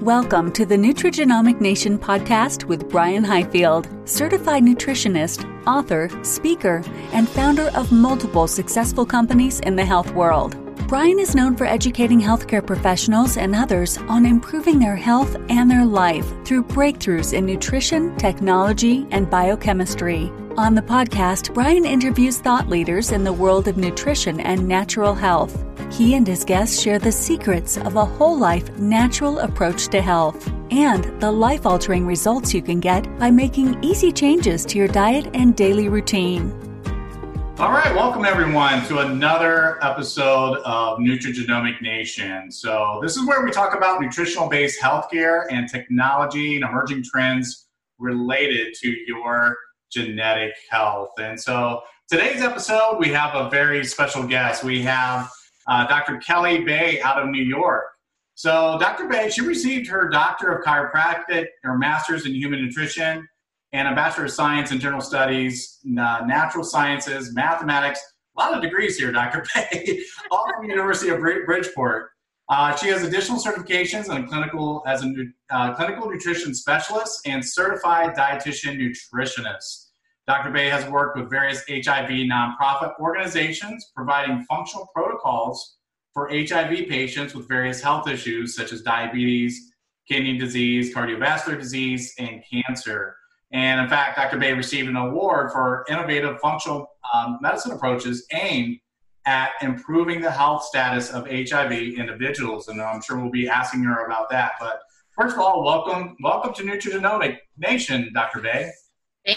Welcome to the Nutrigenomic Nation podcast with Brian Highfield, certified nutritionist, author, speaker, and founder of multiple successful companies in the health world. Brian is known for educating healthcare professionals and others on improving their health and their life through breakthroughs in nutrition, technology, and biochemistry. On the podcast, Brian interviews thought leaders in the world of nutrition and natural health. He and his guests share the secrets of a whole life natural approach to health and the life altering results you can get by making easy changes to your diet and daily routine. All right, welcome everyone to another episode of Nutrigenomic Nation. So, this is where we talk about nutritional based healthcare and technology and emerging trends related to your genetic health. And so, today's episode, we have a very special guest. We have uh, Dr. Kelly Bay out of New York. So, Dr. Bay, she received her Doctor of Chiropractic, her Master's in Human Nutrition, and a Bachelor of Science in General Studies, uh, Natural Sciences, Mathematics. A lot of degrees here, Dr. Bay, all from the University of Bridgeport. Uh, she has additional certifications in clinical as a uh, clinical nutrition specialist and certified dietitian nutritionist. Dr. Bay has worked with various HIV nonprofit organizations providing functional protocols for HIV patients with various health issues such as diabetes, kidney disease, cardiovascular disease, and cancer. And in fact, Dr. Bay received an award for innovative functional um, medicine approaches aimed at improving the health status of HIV individuals. And I'm sure we'll be asking her about that. But first of all, welcome, welcome to Nutrigenomic Nation, Dr. Bay.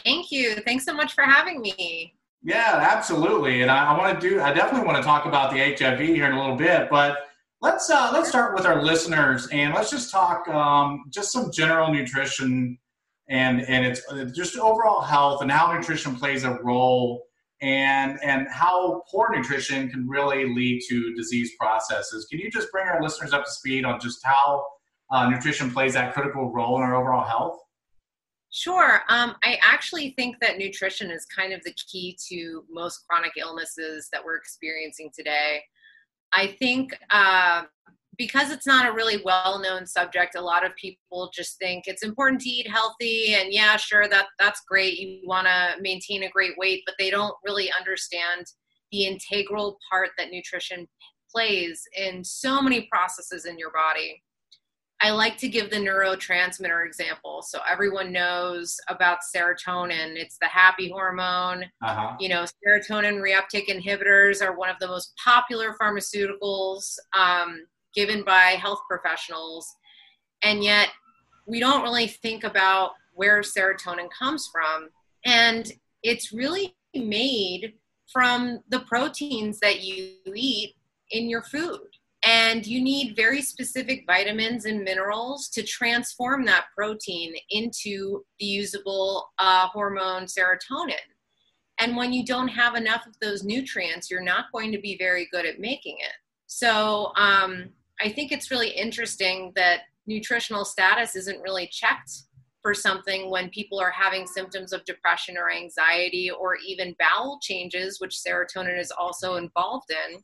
Thank you. Thanks so much for having me. Yeah, absolutely. And I, I want to do. I definitely want to talk about the HIV here in a little bit, but let's uh, let's start with our listeners and let's just talk um, just some general nutrition and and it's uh, just overall health and how nutrition plays a role and and how poor nutrition can really lead to disease processes. Can you just bring our listeners up to speed on just how uh, nutrition plays that critical role in our overall health? Sure. Um, I actually think that nutrition is kind of the key to most chronic illnesses that we're experiencing today. I think uh, because it's not a really well known subject, a lot of people just think it's important to eat healthy, and yeah, sure, that that's great. You want to maintain a great weight, but they don't really understand the integral part that nutrition plays in so many processes in your body. I like to give the neurotransmitter example. So everyone knows about serotonin. It's the happy hormone. Uh-huh. You know, serotonin reuptake inhibitors are one of the most popular pharmaceuticals um, given by health professionals. And yet, we don't really think about where serotonin comes from. And it's really made from the proteins that you eat in your food and you need very specific vitamins and minerals to transform that protein into the usable uh, hormone serotonin. And when you don't have enough of those nutrients, you're not going to be very good at making it. So um, I think it's really interesting that nutritional status isn't really checked for something when people are having symptoms of depression or anxiety or even bowel changes, which serotonin is also involved in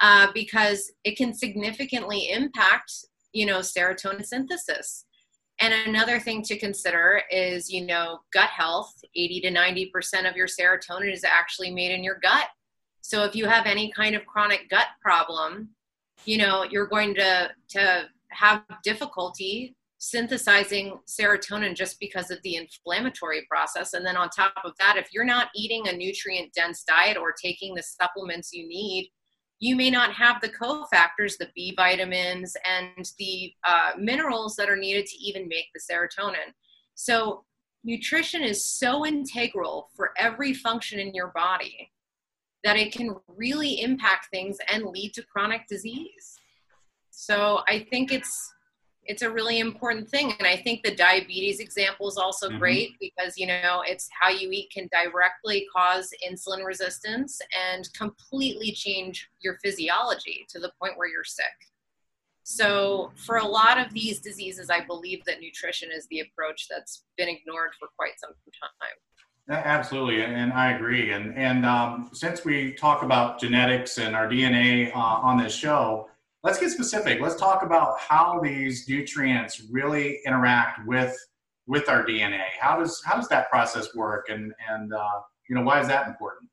uh, because it can significantly impact, you know, serotonin synthesis. And another thing to consider is, you know, gut health. 80 to 90% of your serotonin is actually made in your gut. So if you have any kind of chronic gut problem, you know, you're going to, to have difficulty synthesizing serotonin just because of the inflammatory process. And then on top of that, if you're not eating a nutrient dense diet or taking the supplements you need you may not have the cofactors, the B vitamins, and the uh, minerals that are needed to even make the serotonin. So, nutrition is so integral for every function in your body that it can really impact things and lead to chronic disease. So, I think it's it's a really important thing. And i think the diabetes example is also mm-hmm. great because you know it's how you eat can directly cause insulin resistance and completely change your physiology to the point where you're sick. So for a lot of these diseases i believe that nutrition is the approach that's been ignored for quite some time. Absolutely and i agree. And and um, since we talk about genetics and our dna uh, on this show let's get specific. Let's talk about how these nutrients really interact with with our DNA. How does how does that process work, and and uh, you know why is that important?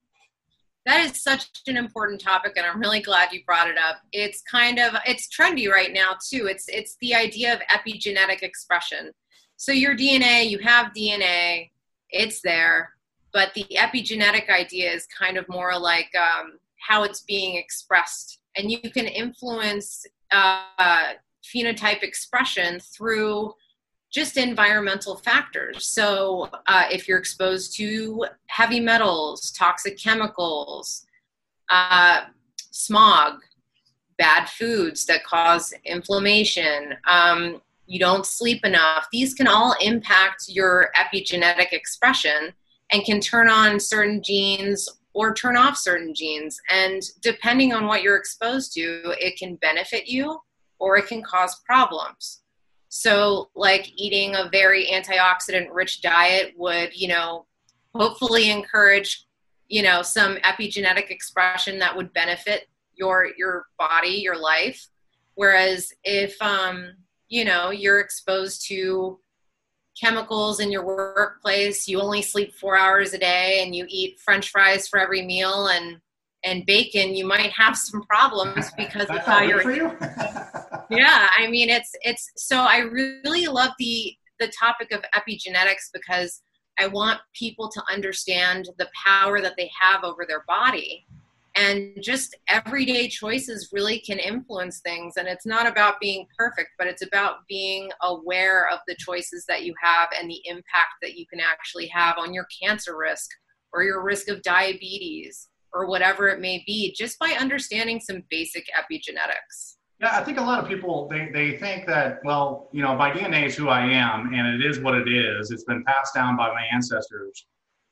That is such an important topic, and I'm really glad you brought it up. It's kind of it's trendy right now too. It's it's the idea of epigenetic expression. So your DNA, you have DNA, it's there, but the epigenetic idea is kind of more like um, how it's being expressed, and you can influence uh, phenotype expression through just environmental factors. So, uh, if you're exposed to heavy metals, toxic chemicals, uh, smog, bad foods that cause inflammation, um, you don't sleep enough, these can all impact your epigenetic expression and can turn on certain genes or turn off certain genes. And depending on what you're exposed to, it can benefit you or it can cause problems. So, like eating a very antioxidant rich diet would, you know, hopefully encourage, you know, some epigenetic expression that would benefit your your body, your life. Whereas if um, you know, you're exposed to chemicals in your workplace, you only sleep 4 hours a day and you eat french fries for every meal and and bacon, you might have some problems because of how you're. You? yeah, I mean it's it's so I really love the the topic of epigenetics because I want people to understand the power that they have over their body. And just everyday choices really can influence things. And it's not about being perfect, but it's about being aware of the choices that you have and the impact that you can actually have on your cancer risk or your risk of diabetes or whatever it may be, just by understanding some basic epigenetics. Yeah, I think a lot of people they, they think that well, you know, my DNA is who I am, and it is what it is. It's been passed down by my ancestors,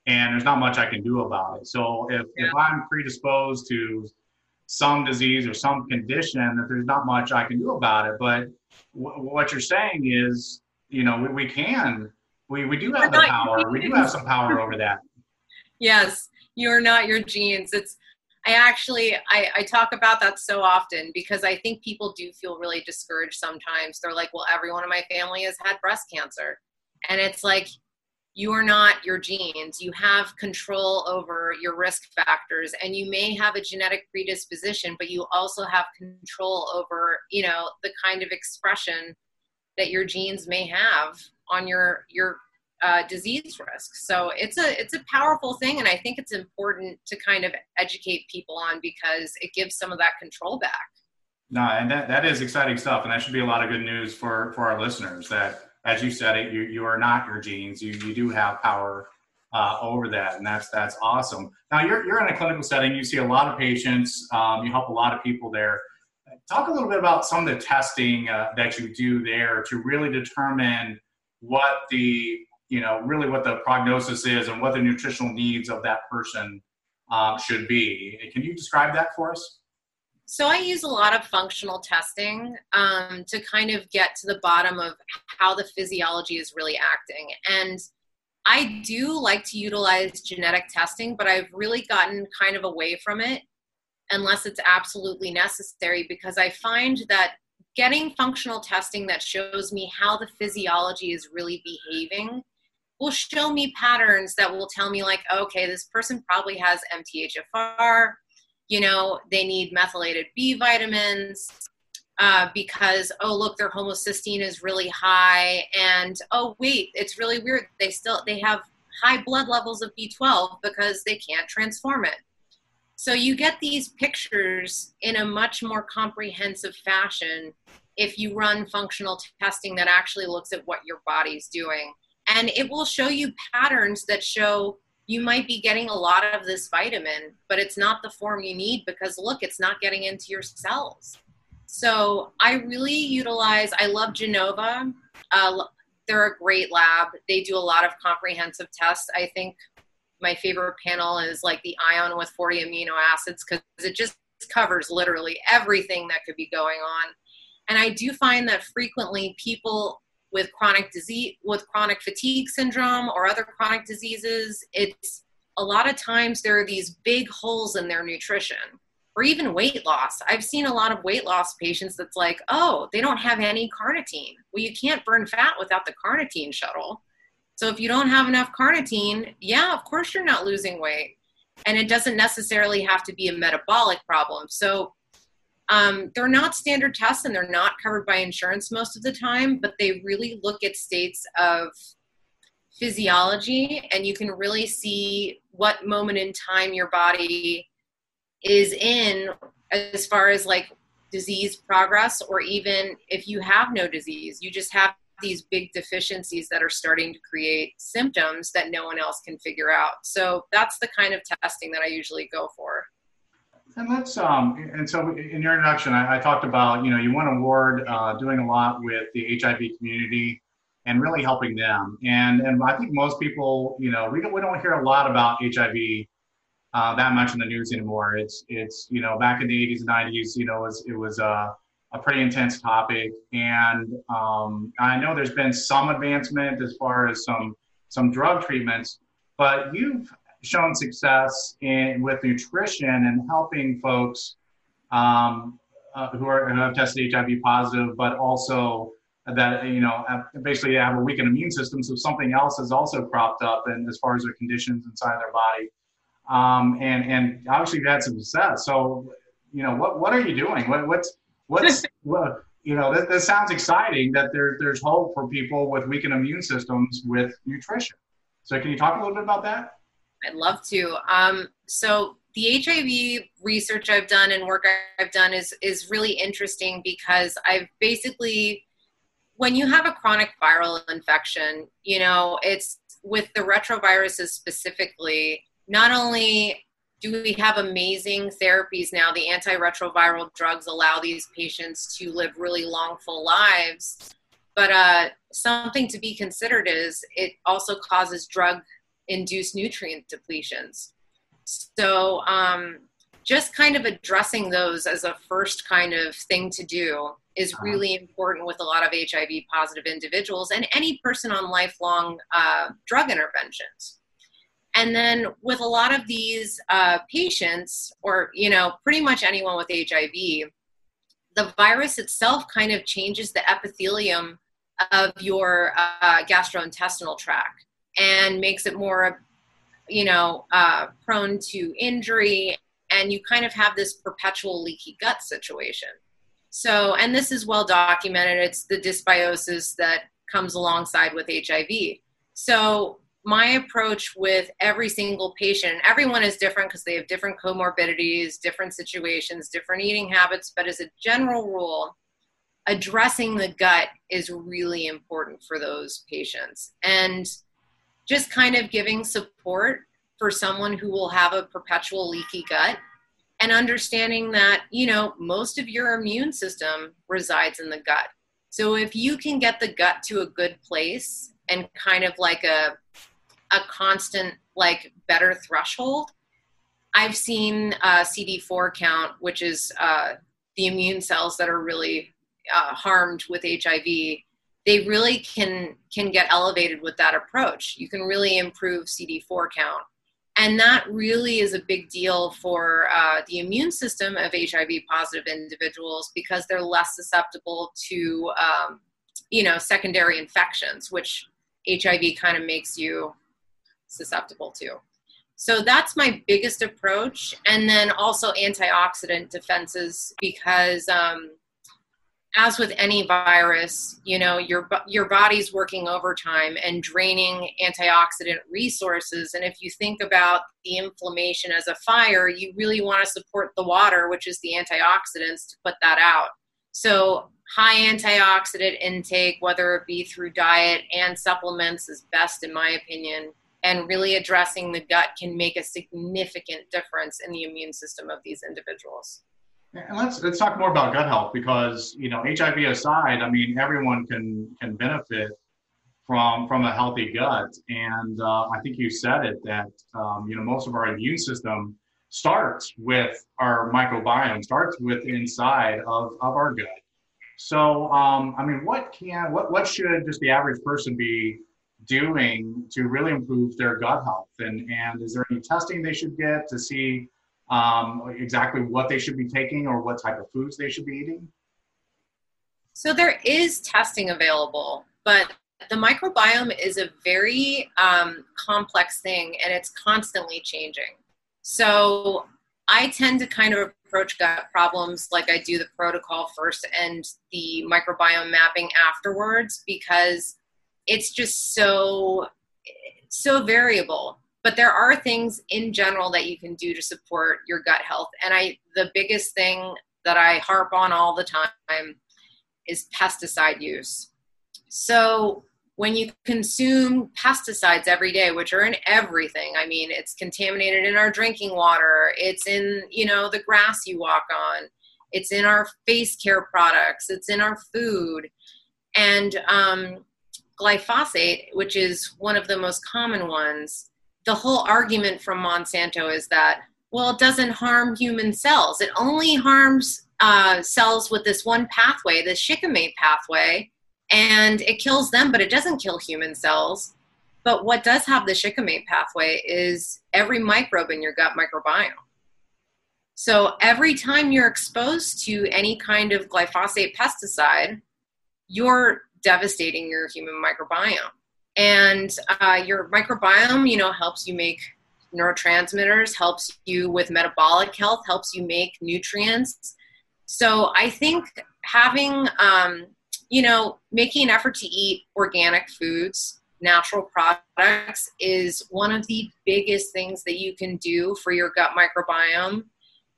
and there's not much I can do about it. So if yeah. if I'm predisposed to some disease or some condition, that there's not much I can do about it. But w- what you're saying is, you know, we, we can, we we do have the power. We do have some power over that. Yes, you're not your genes. It's I actually I, I talk about that so often because I think people do feel really discouraged sometimes. They're like, well, everyone in my family has had breast cancer. And it's like you are not your genes. You have control over your risk factors and you may have a genetic predisposition, but you also have control over, you know, the kind of expression that your genes may have on your your uh, disease risk. So it's a it's a powerful thing, and I think it's important to kind of educate people on because it gives some of that control back. No, and that, that is exciting stuff, and that should be a lot of good news for for our listeners. That, as you said, it you you are not your genes. You you do have power uh, over that, and that's that's awesome. Now you're you're in a clinical setting. You see a lot of patients. Um, you help a lot of people there. Talk a little bit about some of the testing uh, that you do there to really determine what the you know really what the prognosis is and what the nutritional needs of that person um, should be. Can you describe that for us? So I use a lot of functional testing um, to kind of get to the bottom of how the physiology is really acting. And I do like to utilize genetic testing, but I've really gotten kind of away from it unless it's absolutely necessary because I find that getting functional testing that shows me how the physiology is really behaving will show me patterns that will tell me like okay this person probably has mthfr you know they need methylated b vitamins uh, because oh look their homocysteine is really high and oh wait it's really weird. They still they have high blood levels of b12 because they can't transform it. So you get these pictures in a much more comprehensive fashion if you run functional testing that actually looks at what your body's doing. And it will show you patterns that show you might be getting a lot of this vitamin, but it's not the form you need because look, it's not getting into your cells. So I really utilize, I love Genova. Uh, they're a great lab. They do a lot of comprehensive tests. I think my favorite panel is like the ion with 40 amino acids because it just covers literally everything that could be going on. And I do find that frequently people with chronic disease with chronic fatigue syndrome or other chronic diseases it's a lot of times there are these big holes in their nutrition or even weight loss. I've seen a lot of weight loss patients that's like, oh, they don't have any carnitine. Well, you can't burn fat without the carnitine shuttle. So if you don't have enough carnitine, yeah, of course you're not losing weight. And it doesn't necessarily have to be a metabolic problem. So um, they're not standard tests and they're not covered by insurance most of the time, but they really look at states of physiology and you can really see what moment in time your body is in as far as like disease progress or even if you have no disease you just have these big deficiencies that are starting to create symptoms that no one else can figure out. So that's the kind of testing that i usually go for and let's um and so in your introduction i, I talked about you know you won an award uh, doing a lot with the hiv community and really helping them and and i think most people you know we don't we don't hear a lot about hiv uh, that much in the news anymore. It's it's you know back in the 80s and 90s, you know, it was it was a, a pretty intense topic, and um, I know there's been some advancement as far as some some drug treatments, but you've shown success in with nutrition and helping folks um, uh, who are who have tested HIV positive, but also that you know basically have a weakened immune system, so something else has also cropped up, and as far as their conditions inside their body um, and and obviously you've had some success. So, you know, what what are you doing? What what's what's what, you know, that, that sounds exciting that there, there's hope for people with weakened immune systems with nutrition. So, can you talk a little bit about that? I'd love to. Um, so, the HIV research I've done and work I've done is is really interesting because I've basically when you have a chronic viral infection, you know, it's with the retroviruses specifically, not only do we have amazing therapies now, the antiretroviral drugs allow these patients to live really long, full lives. But uh, something to be considered is it also causes drug induced nutrient depletions. So, um, just kind of addressing those as a first kind of thing to do is uh-huh. really important with a lot of HIV positive individuals and any person on lifelong uh, drug interventions. And then with a lot of these uh, patients, or you know, pretty much anyone with HIV, the virus itself kind of changes the epithelium of your uh, gastrointestinal tract and makes it more, you know, uh, prone to injury. And you kind of have this perpetual leaky gut situation. So, and this is well documented. It's the dysbiosis that comes alongside with HIV. So, my approach with every single patient, everyone is different because they have different comorbidities, different situations, different eating habits, but as a general rule, addressing the gut is really important for those patients. And just kind of giving support for someone who will have a perpetual leaky gut and understanding that, you know, most of your immune system resides in the gut. So if you can get the gut to a good place and kind of like a a constant like better threshold i've seen uh, cd4 count which is uh, the immune cells that are really uh, harmed with hiv they really can can get elevated with that approach you can really improve cd4 count and that really is a big deal for uh, the immune system of hiv positive individuals because they're less susceptible to um, you know secondary infections which hiv kind of makes you susceptible to. So that's my biggest approach. And then also antioxidant defenses because um, as with any virus, you know, your, your body's working overtime and draining antioxidant resources. And if you think about the inflammation as a fire, you really want to support the water, which is the antioxidants, to put that out. So high antioxidant intake, whether it be through diet and supplements, is best in my opinion and really addressing the gut can make a significant difference in the immune system of these individuals. And let's let's talk more about gut health because you know HIV aside, I mean everyone can can benefit from from a healthy gut, and uh, I think you said it that um, you know most of our immune system starts with our microbiome, starts with inside of of our gut. So um, I mean, what can what what should just the average person be doing to really improve their gut health? And, and is there any testing they should get to see um, exactly what they should be taking or what type of foods they should be eating? So there is testing available, but the microbiome is a very um, complex thing and it's constantly changing. So I tend to kind of approach gut problems like I do the protocol first and the microbiome mapping afterwards because it's just so so variable but there are things in general that you can do to support your gut health. And i the biggest thing that i harp on all the time is pesticide use. So when you consume pesticides every day which are in everything i mean it's contaminated in our drinking water it's in you know the grass you walk on it's in our face care products it's in our food. And um, glyphosate which is one of the most common ones the whole argument from monsanto is that well it doesn't harm human cells it only harms uh, cells with this one pathway the shikimate pathway and it kills them, but it doesn't kill human cells. But what does have the shikimate pathway is every microbe in your gut microbiome. So every time you're exposed to any kind of glyphosate pesticide, you're devastating your human microbiome. And uh, your microbiome, you know, helps you make neurotransmitters, helps you with metabolic health, helps you make nutrients. So I think having um, you know, making an effort to eat organic foods, natural products is one of the biggest things that you can do for your gut microbiome.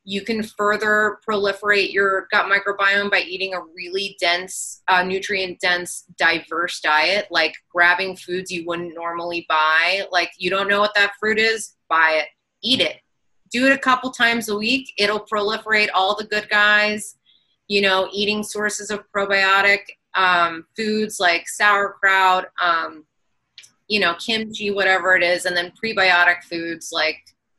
You can further proliferate your gut microbiome by eating a really dense, uh, nutrient dense, diverse diet, like grabbing foods you wouldn't normally buy. Like, you don't know what that fruit is, buy it, eat it. Do it a couple times a week. It'll proliferate all the good guys you know, eating sources of probiotic um, foods like sauerkraut, um, you know, kimchi, whatever it is, and then prebiotic foods like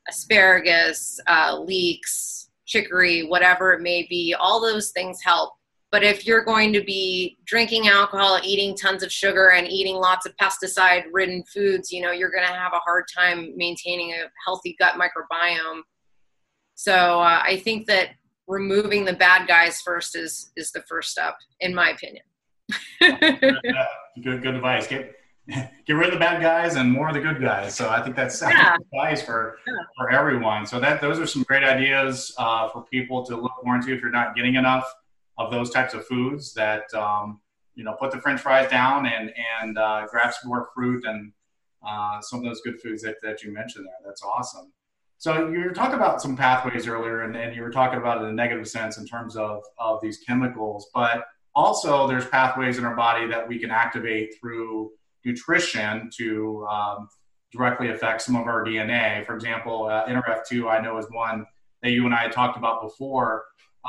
asparagus, uh, leeks, chicory, whatever it may be. All those things help. But if you're going to be drinking alcohol, eating tons of sugar, and eating lots of pesticide ridden foods, you know, you're going to have a hard time maintaining a healthy gut microbiome. So uh, I think that removing the bad guys first is is the first step, in my opinion. good good advice. Get get rid of the bad guys and more of the good guys. So I think that's yeah. advice for yeah. for everyone. So that those are some great ideas uh, for people to look more into if you're not getting enough of those types of foods. That um, you know, put the French fries down and and uh, grab some more fruit and uh, some of those good foods that, that you mentioned there. That's awesome. So you were talking about some pathways earlier, and, and you were talking about it in a negative sense in terms of, of these chemicals. But also, there's pathways in our body that we can activate through nutrition to um, directly affect some of our DNA. For example, uh, NRF2, I know is one that you and I talked about before.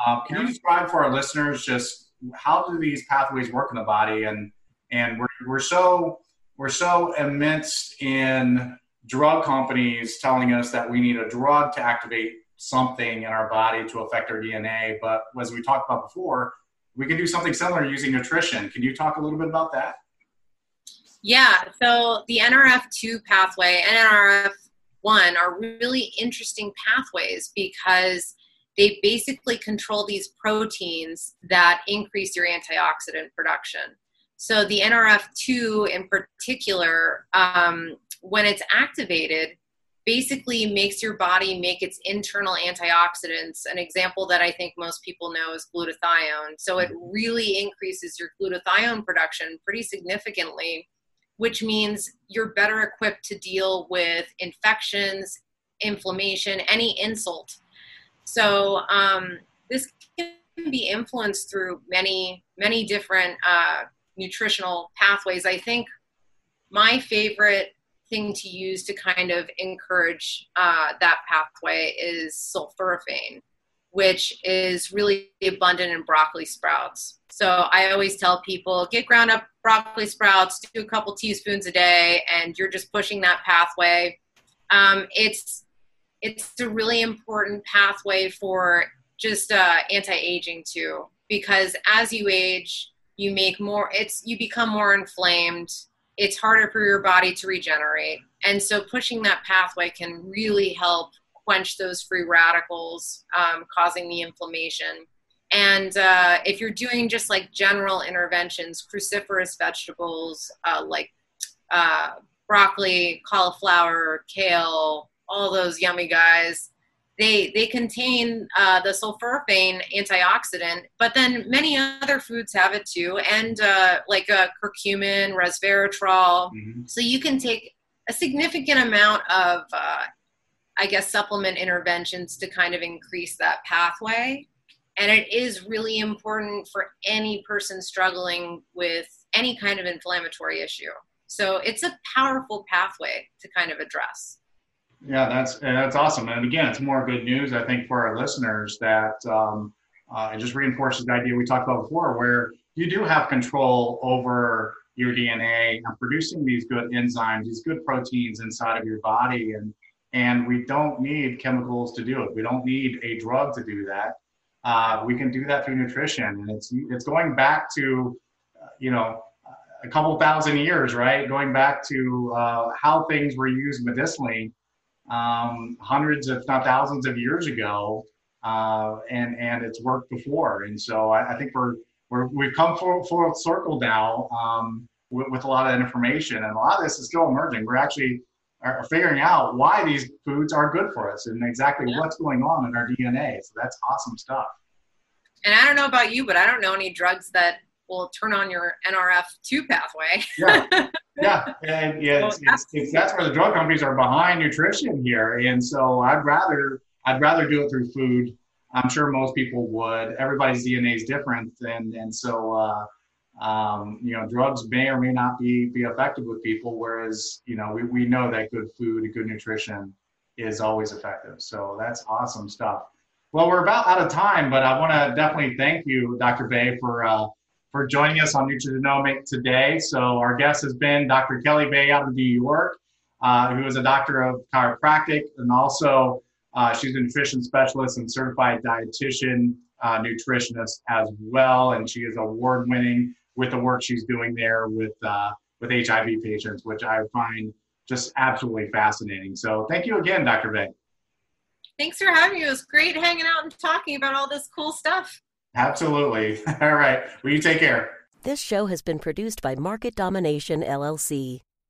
Uh, can you describe for our listeners just how do these pathways work in the body? And and we're, we're so we're so immense in drug companies telling us that we need a drug to activate something in our body to affect our DNA. But as we talked about before, we can do something similar using nutrition. Can you talk a little bit about that? Yeah, so the NRF2 pathway and NRF1 are really interesting pathways because they basically control these proteins that increase your antioxidant production. So the NRF2 in particular um, when it's activated, basically makes your body make its internal antioxidants. An example that I think most people know is glutathione. So it really increases your glutathione production pretty significantly, which means you're better equipped to deal with infections, inflammation, any insult. So um, this can be influenced through many, many different uh, nutritional pathways. I think my favorite thing to use to kind of encourage uh, that pathway is sulforaphane, which is really abundant in broccoli sprouts. So I always tell people get ground up broccoli sprouts, do a couple teaspoons a day, and you're just pushing that pathway. Um, it's it's a really important pathway for just uh, anti-aging too, because as you age, you make more. It's you become more inflamed it's harder for your body to regenerate. And so pushing that pathway can really help quench those free radicals um, causing the inflammation. And uh, if you're doing just like general interventions, cruciferous vegetables uh, like uh, broccoli, cauliflower, kale, all those yummy guys, they they contain uh, the sulforaphane antioxidant, but then many other foods have it too, and uh, like uh, curcumin, resveratrol. Mm-hmm. So you can take a significant amount of, uh, I guess, supplement interventions to kind of increase that pathway. And it is really important for any person struggling with any kind of inflammatory issue. So it's a powerful pathway to kind of address. Yeah, that's that's awesome. And again, it's more good news, I think, for our listeners that um, uh, it just reinforces the idea we talked about before, where you do have control over your DNA and producing these good enzymes, these good proteins inside of your body, and and we don't need chemicals to do it. We don't need a drug to do that. Uh, we can do that through nutrition, and it's it's going back to, uh, you know, a couple thousand years, right? Going back to uh, how things were used medicinally um, hundreds, if not thousands, of years ago, uh, and and it's worked before. And so I, I think we're, we're we've come full, full circle now um, with, with, a lot of information, and a lot of this is still emerging. We're actually are figuring out why these foods are good for us and exactly yeah. what's going on in our DNA. So that's awesome stuff. And I don't know about you, but I don't know any drugs that will turn on your NRF2 pathway. yeah, yeah, and yeah, it's, it's, it's, that's where the drug companies are behind nutrition here, and so I'd rather I'd rather do it through food. I'm sure most people would. Everybody's DNA is different, and and so uh, um, you know drugs may or may not be be effective with people. Whereas you know we, we know that good food and good nutrition is always effective. So that's awesome stuff. Well, we're about out of time, but I want to definitely thank you, Dr. Bay, for uh, for joining us on Nutrigenomic today. So our guest has been Dr. Kelly Bay out of New York, uh, who is a doctor of chiropractic and also uh, she's a nutrition specialist and certified dietitian, uh, nutritionist as well, and she is award winning with the work she's doing there with uh, with HIV patients, which I find just absolutely fascinating. So thank you again, Dr. Bay. Thanks for having me. It was great hanging out and talking about all this cool stuff. Absolutely. All right. Well, you take care. This show has been produced by Market Domination LLC.